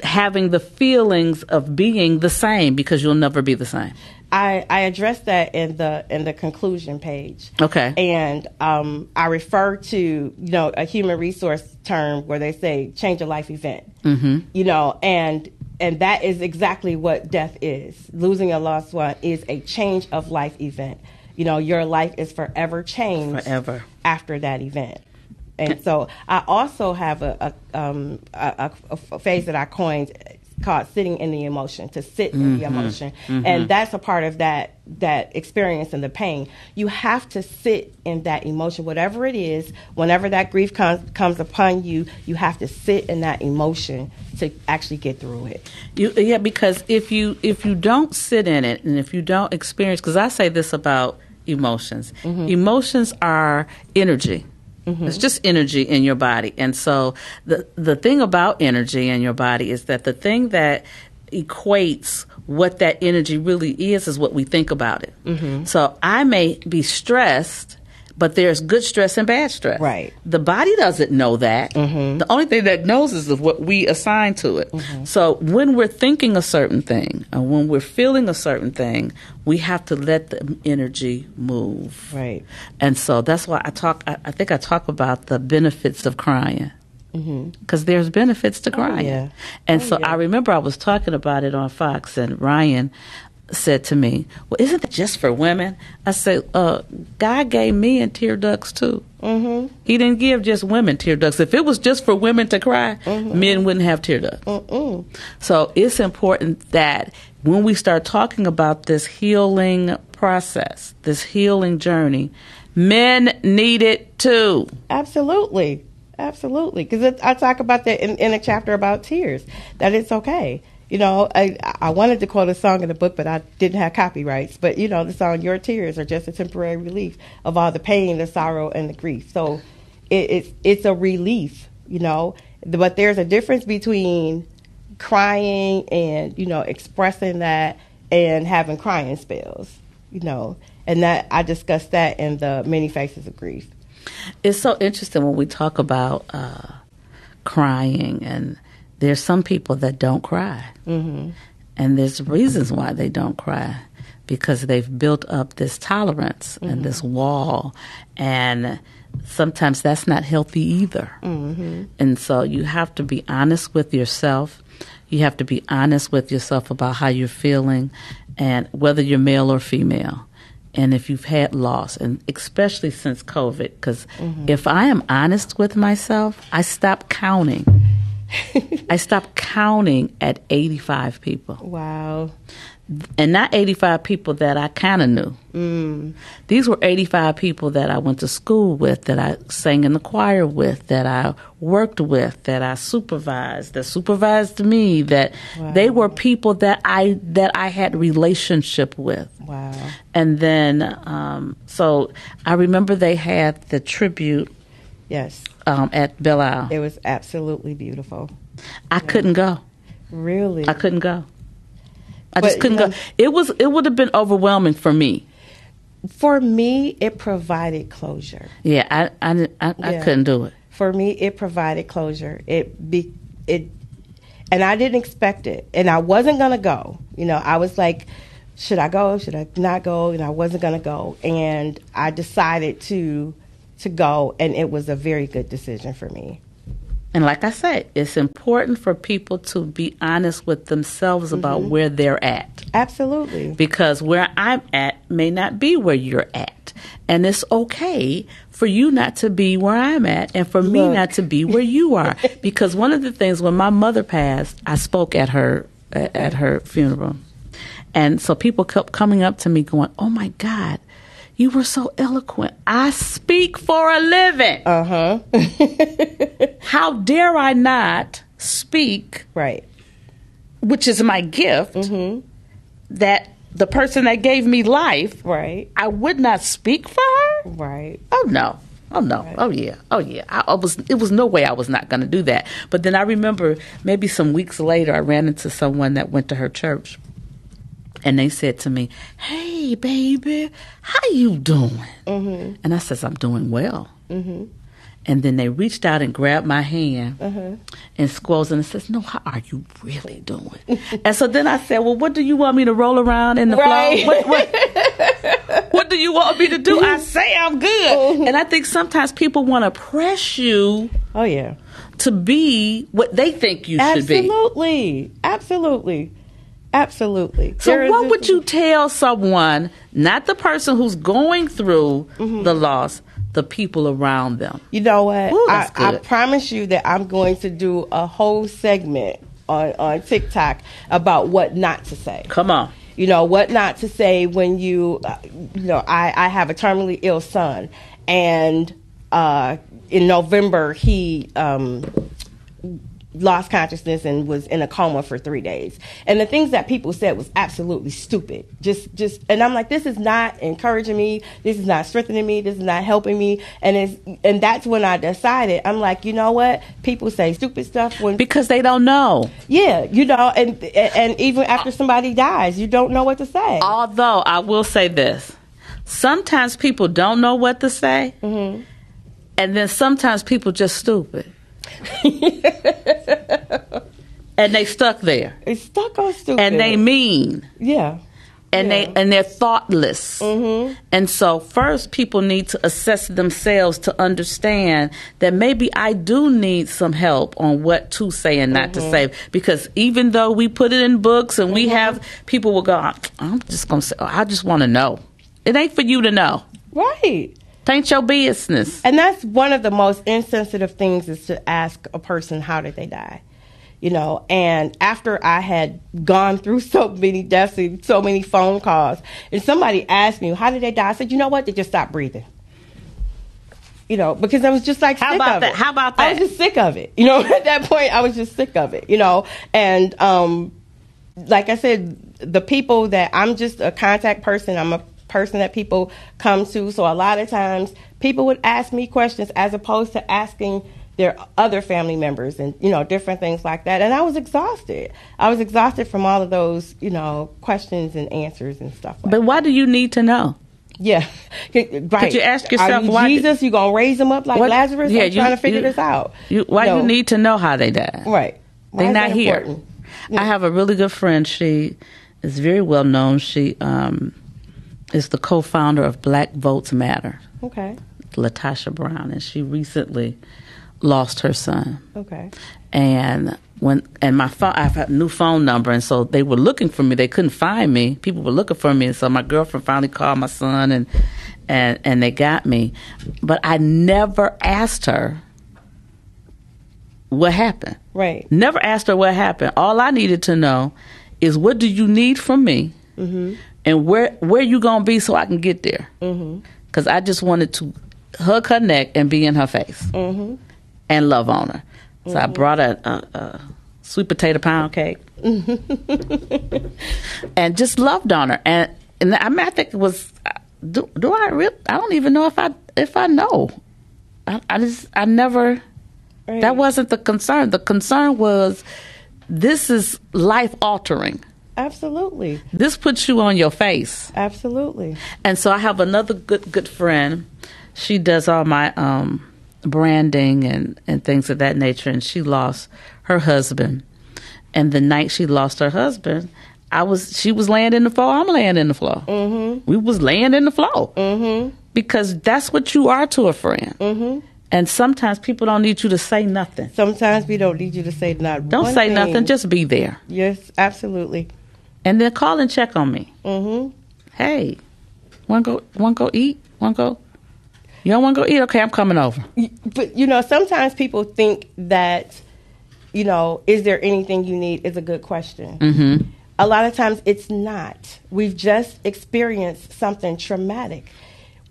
having the feelings of being the same because you'll never be the same I, I addressed that in the in the conclusion page. Okay. And um, I refer to you know a human resource term where they say change a life event. Mm-hmm. You know, and and that is exactly what death is. Losing a loved one is a change of life event. You know, your life is forever changed Forever. after that event. And so I also have a a, um, a, a, a phase that I coined called sitting in the emotion to sit in the mm-hmm. emotion. Mm-hmm. And that's a part of that that experience and the pain. You have to sit in that emotion whatever it is whenever that grief comes comes upon you you have to sit in that emotion to actually get through it. You, yeah, because if you if you don't sit in it and if you don't experience, because I say this about emotions, mm-hmm. emotions are energy. Mm-hmm. It's just energy in your body, and so the the thing about energy in your body is that the thing that equates what that energy really is is what we think about it. Mm-hmm. So I may be stressed. But there's good stress and bad stress. Right. The body doesn't know that. Mm-hmm. The only thing that knows is what we assign to it. Mm-hmm. So when we're thinking a certain thing, or when we're feeling a certain thing, we have to let the energy move. right And so that's why I talk. I, I think I talk about the benefits of crying. Mm-hmm. Because there's benefits to oh, crying, yeah. and Oh, so yeah. I remember I was talking about it on Fox, and Ryan said to me, "Well, isn't that just for women?" I said, uh, "God gave me and tear ducts too. Mm-hmm. He didn't give just women tear ducts. If it was just for women to cry, Mm-hmm. men wouldn't have tear ducts. So it's important that when we start talking about this healing process, this healing journey, men need it too. Absolutely, absolutely. Because I talk about that in, in a chapter about tears. That it's okay. You know, I I wanted to quote a song in the book, but I didn't have copyrights. But you know, the song "Your Tears" are just a temporary relief of all the pain, the sorrow, and the grief. So it, it's it's a relief. You know, but there's a difference between crying and you know expressing that and having crying spells. You know, and that I discussed that in the many faces of grief. It's so interesting when we talk about uh, crying, and there's some people that don't cry, mm-hmm. and there's reasons why they don't cry because they've built up this tolerance and this wall, and sometimes that's not healthy either. Mm-hmm. And so you have to be honest with yourself. You have to be honest with yourself about how you're feeling, and whether you're male or female and if you've had loss, and especially since COVID, because if I am honest with myself, I stop counting. I stopped counting at 85 people, Wow. and not 85 people that I kind of knew. These were 85 people that I went to school with, that I sang in the choir with, that I worked with, that I supervised, that supervised me. That they were people that I that I had relationship with. Wow. And then, um, so I remember they had the tribute Yes. Um, at Belle Isle. It was absolutely beautiful. I couldn't go. Really? I couldn't go. I But, just couldn't you know- go. It was it would have been overwhelming for me. For me, it provided closure. Yeah, I I I, I Yeah. couldn't do it. For me, it provided closure. It be it, and I didn't expect it, and I wasn't gonna go. You know, I was like, should I go? Should I not go? And I wasn't gonna go, and I decided to to go, and it was a very good decision for me. And like I said, it's important for people to be honest with themselves about Mm-hmm. where they're at. Absolutely. Because where I'm at may not be where you're at. And it's okay for you not to be where I'm at and for me not to be where you are. because one of the things when my mother passed, I spoke at her at her funeral. And so people kept coming up to me going, "Oh my god, you were so eloquent. I speak for a living. Uh huh. How dare I not speak right. which is my gift, Mm-hmm. that the person that gave me life, Right. I would not speak for her? Right. Oh no. Oh no. Oh yeah. Oh yeah. I, I was it was no way I was not going to do that. But then I remember maybe some weeks later I ran into someone that went to her church. And they said to me, "Hey, baby, how you doing?" Mm-hmm. And I says, "I'm doing well." Mm-hmm. And then they reached out and grabbed my hand Uh-huh. and squirrels and says, "No, how are you really doing?" and so then I said, "Well, what do you want me to roll around in the Right. floor? What, what, what do you want me to do?" I say I'm good, and I think sometimes people want to press you Oh yeah. to be what they think you should be. Absolutely. Absolutely. Absolutely. So, There what would you tell someone, not the person who's going through Mm-hmm. the loss, the people around them? You know what? Ooh, I, I promise you that I'm going to do a whole segment on, on TikTok about what not to say. Come on. You know, what not to say when you, uh, you know, I, I have a terminally ill son. And uh, in November, he um, lost consciousness and was in a coma for three days. And the things that people said was absolutely stupid. Just, just, and I'm like, this is not encouraging me. This is not strengthening me. This is not helping me. And it's, and that's when I decided, I'm like, you know what? People say stupid stuff when Because they don't know. yeah, you know, and and even after somebody dies, you don't know what to say. Although I will say this, sometimes people don't know what to say, Mm-hmm. and then sometimes people just stupid, and they stuck there, It's stuck on stupid. and they mean, yeah, and Yeah. they and they're thoughtless. Mm-hmm. And so, first, people need to assess themselves to understand that maybe I do need some help on what to say and not to Mm-hmm. say. Because even though we put it in books and we have people will go, I'm just gonna say, oh, I just want to know. It ain't for you to know. right. It ain't your business. And that's one of the most insensitive things is to ask a person how did they die. You know, and after I had gone through so many deaths and so many phone calls, and somebody asked me, How did they die? I said, You know what? They just stopped breathing. You know, because I was just like How about that? it. How about that? I was just sick of it. You know, at that point I was just sick of it, you know. And um like I said, the people that I'm just a contact person, I'm a person that people come to. So a lot of times people would ask me questions as opposed to asking their other family members and, you know, different things like that. And I was exhausted. I was exhausted from all of those, you know, questions and answers and stuff like But why do you need to know? yeah, right. you ask yourself you why- Jesus? You gonna raise them up like What- Lazarus? yeah, I'm you- trying to figure you- this out. You, why No. you need to know how they died? right? Why They're not here. important? I have a really good friend. She is very well known. She um, is the co-founder of Black Voters Matter, Okay, LaTosha Brown, and she recently lost her son. okay, And when and my phone, I have a new phone number, and so they were looking for me. They couldn't find me. People were looking for me, and so my girlfriend finally called my son, and and and they got me. But I never asked her what happened. right. Never asked her what happened. All I needed to know is what do you need from me, Mm-hmm. And where where you gonna be so I can get there. Mm-hmm. Because I just wanted to hug her neck and be in her face Mm-hmm. and love on her. So I mm-hmm. brought a, a, a sweet potato pound cake mm-hmm. and just loved on her. And and I mean, I think it was. Do, do I really? I don't even know if I if I know I, I just I never Right. that wasn't the concern. The concern was this is life altering. Absolutely. This puts you on your face. Absolutely. And so I have another good good friend. She does all my um, branding and and things of that nature. And she lost her husband. And the night she lost her husband, I was she was laying in the floor. I'm laying in the floor. Mm-hmm. We was laying in the floor mm-hmm. because that's what you are to a friend. Mm-hmm. And sometimes people don't need you to say nothing. Sometimes we don't need you to say not Don't say thing. nothing. Just be there, Yes, absolutely. And then call and check on me. Mm-hmm. Hey, want go? Want go eat? Want go? You don't want to go eat? Okay, I'm coming over. But you know, sometimes people think that, you know, is there anything you need? Is a good question. Mm-hmm. A lot of times it's not. We've just experienced something traumatic.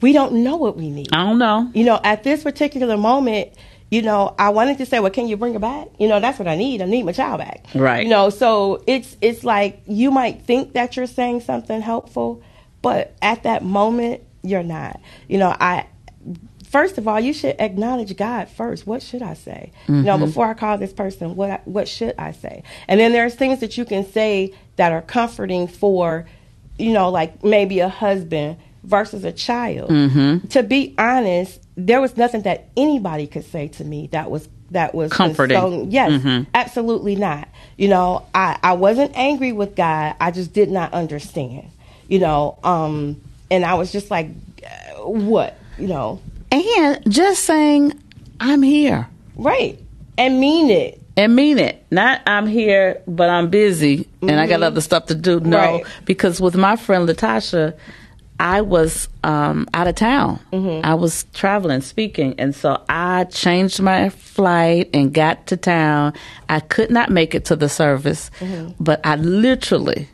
We don't know what we need. I don't know. You know, at this particular moment, you know, I wanted to say, well, can you bring her back? You know, that's what I need. I need my child back. Right. You know, so it's it's like you might think that you're saying something helpful, but at that moment, you're not. You know, I first of all, you should acknowledge God first. What should I say? You know, mm-hmm. before I call this person, what I, what should I say? And then there's things that you can say that are comforting for, you know, like maybe a husband versus a child. To be honest, there was nothing that anybody could say to me that was that was Comforting. consoling. Yes, absolutely not. You know, I I wasn't angry with God. I just did not understand. You know, um, and I was just like, uh, what? You know, And just saying, I'm here right? And mean it. and mean it. Not I'm here, but I'm busy and I got other stuff to do. No, Right. because with my friend LaTosha, I was um, out of town. Mm-hmm. I was traveling, speaking, and so I changed my flight and got to town. I could not make it to the service, mm-hmm. but I literally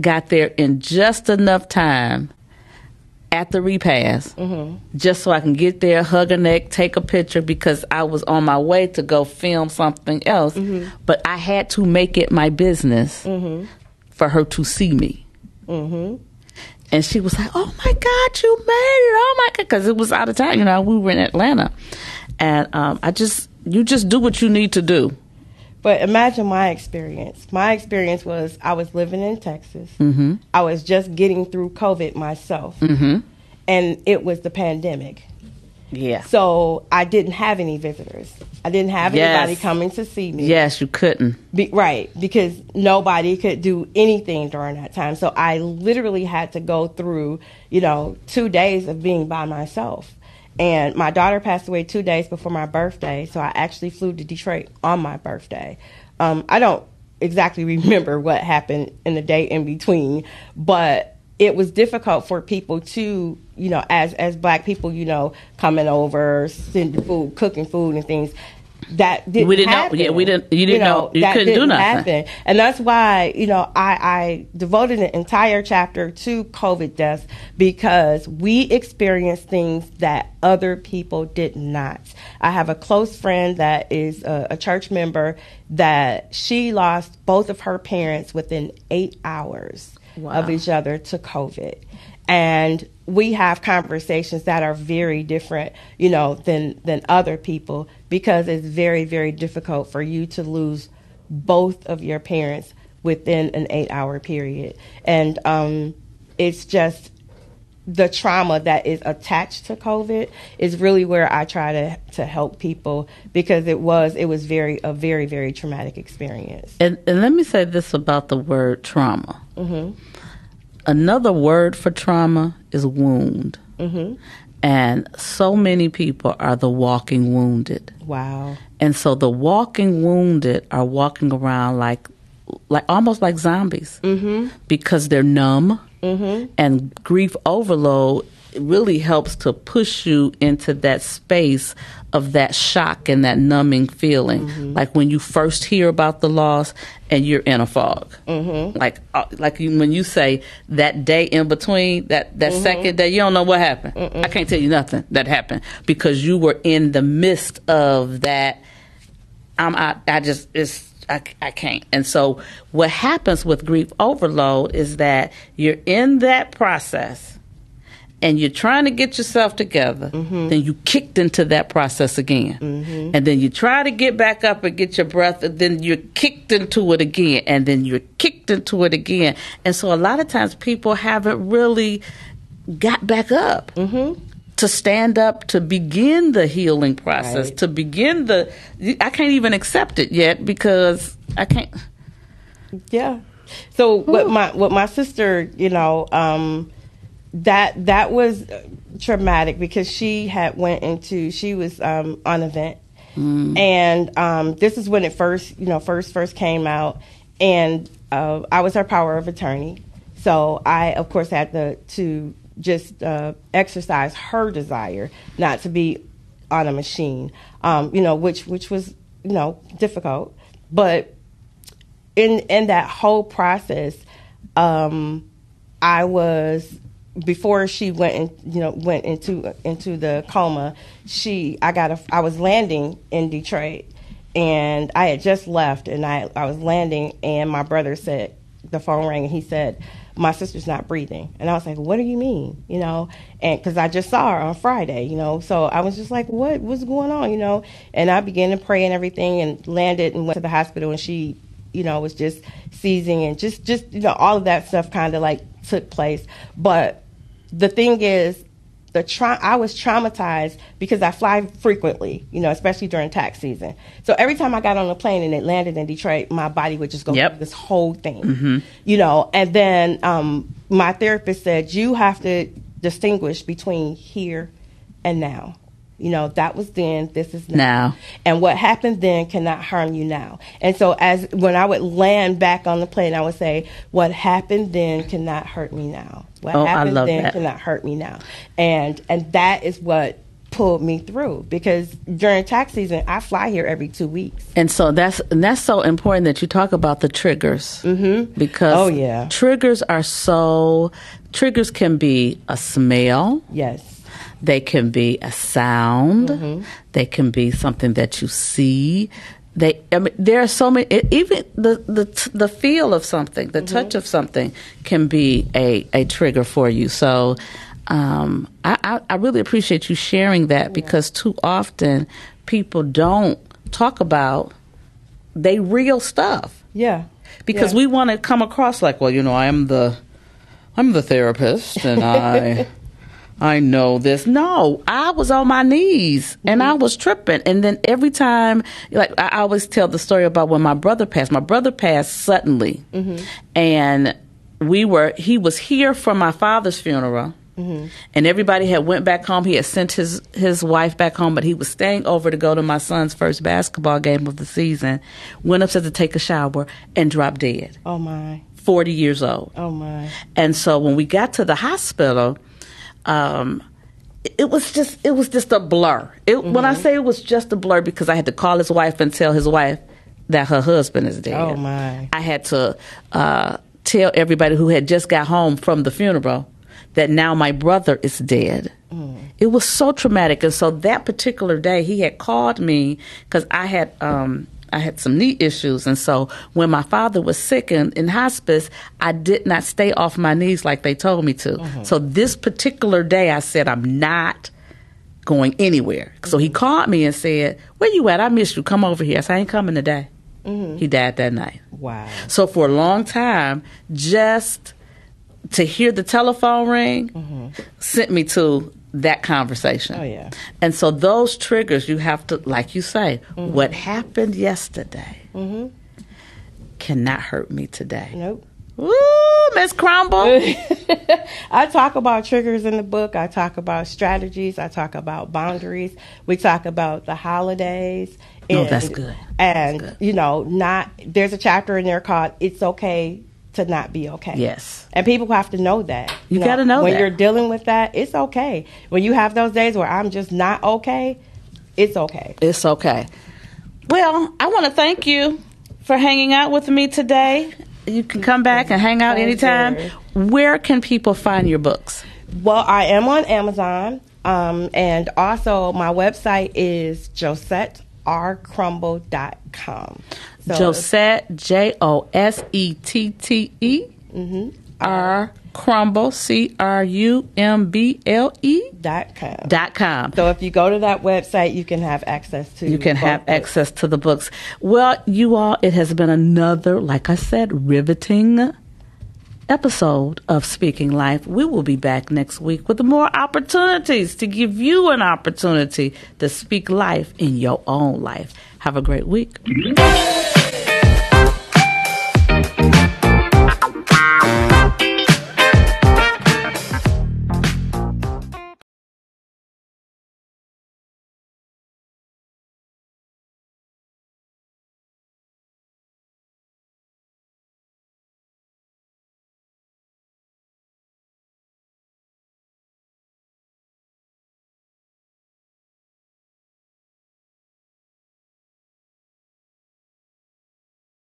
got there in just enough time at the repast mm-hmm. just so I can get there, hug a neck, take a picture because I was on my way to go film something else. But I had to make it my business for her to see me. And she was like, "Oh my God, you made it! Oh my God!" Because it was out of time. You know, we were in Atlanta, and um, I just you just do what you need to do. But imagine my experience. My experience was I was living in Texas. Mm-hmm. I was just getting through COVID myself, mm-hmm. and it was the pandemic. Yeah. So I didn't have any visitors. I didn't have Yes. anybody coming to see me. Yes, you couldn't. Be, right, because nobody could do anything during that time. So I literally had to go through, you know, two days of being by myself. And my daughter passed away two days before my birthday, so I actually flew to Detroit on my birthday. Um, I don't exactly remember what happened in the day in between, but it was difficult for people to, you know, as as black people, you know, coming over, sending food, cooking food and things. That didn't We didn't know- happen. yeah, we didn't- you didn't know- you that couldn't do didn't nothing. happen. And that's why, you know, I, I devoted an entire chapter to COVID deaths because we experienced things that other people did not. I have a close friend that is a, a church member that she lost both of her parents within eight hours Wow. of each other to COVID. And we have conversations that are very different, you know, than than other people because it's very very difficult for you to lose both of your parents within an 8-hour period. And um it's just the trauma that is attached to COVID is really where I try to to help people because it was it was very a very very traumatic experience. And, and let me say this about the word trauma. Another word for trauma is wound. Mm-hmm. And so many people are the walking wounded. Wow. And so the walking wounded are walking around like, like almost like zombies mm-hmm. because they're numb. Mm-hmm. And grief overload really helps to push you into that space of that shock and that numbing feeling, like when you first hear about the loss and you're in a fog. Mm-hmm. Like, uh, like you, when you say that day in between, that that second day, you don't know what happened. I can't tell you nothing that happened because you were in the midst of that. I'm I, I just it's I, I can't. And so what happens with grief overload is that you're in that process and you're trying to get yourself together, mm-hmm. then you kicked into that process again. Mm-hmm. And then you try to get back up and get your breath, and then you're kicked into it again, and then you're kicked into it again. And so a lot of times people haven't really got back up. Mm-hmm. To stand up to begin the healing process, Right. to begin the. I can't even accept it yet because I can't. Yeah. So what my what my sister, you know, um, that that was traumatic because she had went into she was um, on a vent, and um, this is when it first you know first first came out, and uh, I was her power of attorney, so I of course had to to just uh, exercise her desire not to be on a machine, um, you know, which which was you know difficult, but in in that whole process, um, I was before she went in, you know went into into the coma. She I got a I was landing in Detroit, and I had just left, and I I was landing, and my brother said the phone rang, and he said. My sister's not breathing, and I was like, "What do you mean?" You know, and because I just saw her on Friday, you know, so I was just like, "What? What's going on?" You know, and I began to pray and everything, and landed and went to the hospital, and she you know, was just seizing and just, just you know, all of that stuff kind of like took place. But the thing is, the tra- I was traumatized because I fly frequently, you know, especially during tax season. So every time I got on a plane and it landed in Detroit, my body would just go Yep. through this whole thing, you know. And then um, my therapist said you have to distinguish between here and now. You know, that was then, this is now. Now. And what happened then cannot harm you now. And so as when I would land back on the plane, I would say, what happened then cannot hurt me now. What Oh, I happened love then that. cannot hurt me now. And and that is what pulled me through because during tax season, I fly here every two weeks. And so that's and that's so important that you talk about the triggers mm-hmm. because Oh, yeah. triggers are so triggers can be a smell, Yes. They can be a sound, Mm-hmm. they can be something that you see. They, I mean, there are so many. it- Even the the t- the feel of something, the Mm-hmm. touch of something, can be a a trigger for you. So, um, I, I I really appreciate you sharing that because too often people don't talk about they real stuff Yeah. because Yeah. we want to come across like, well, you know, I'm the I'm the therapist and I I know this. No, I was on my knees and I mm-hmm. was tripping. And then every time, like I always tell the story about when my brother passed. My brother passed suddenly, mm-hmm. and we were he was here for my father's funeral. Mm-hmm. And everybody had went back home. He had sent his his wife back home, but he was staying over to go to my son's first basketball game of the season. Went upstairs to take a shower and dropped dead. Oh my. Forty years old. Oh my. And so when we got to the hospital, um, it- was just it was just a blur. It, When I say it was just a blur, because I had to call his wife and tell his wife that her husband is dead. Oh, my. I had to uh, tell everybody who had just got home from the funeral that now my brother is dead. It was so traumatic, and so that particular day he had called me because I had um, I had some knee issues, and so when my father was sick in, in hospice, I did not stay off my knees like they told me to. Mm-hmm. So this particular day, I said I'm not going anywhere. So he called me and said, "Where you at? I missed you. Come over here." I said, "I ain't coming today." Mm-hmm. He died that night. Wow. So for a long time, just to hear the telephone ring mm-hmm. sent me to that conversation. Oh, yeah. And so those triggers, you have to, like you say, mm-hmm. what happened yesterday mm-hmm. cannot hurt me today. Nope. Woo, Miss Crumble. I talk about triggers in the book. I talk about strategies. I talk about boundaries. We talk about the holidays. Oh, that's good. And good. you know, not there's a chapter in there called "It's Okay to Not Be Okay." Yes. and people have to know that. You gotta know that. when that. you're dealing with that. It's okay when you have those days where I'm just not okay. It's okay. It's okay. Well, I want to thank you for hanging out with me today. You can come back and hang out anytime. Where can people find your books? Well, I am on Amazon, um, and also my website is josettecrumble.com. So Josette, J O S E T T E Mm-hmm. Crumble, C R U M B L E Dot com. dot com. So if you go to that website, you can have access to. You can have books. access to the books. Well, you all, it has been another, like I said, riveting episode of Speaking Life. We will be back next week with more opportunities to give you an opportunity to speak life in your own life. Have a great week.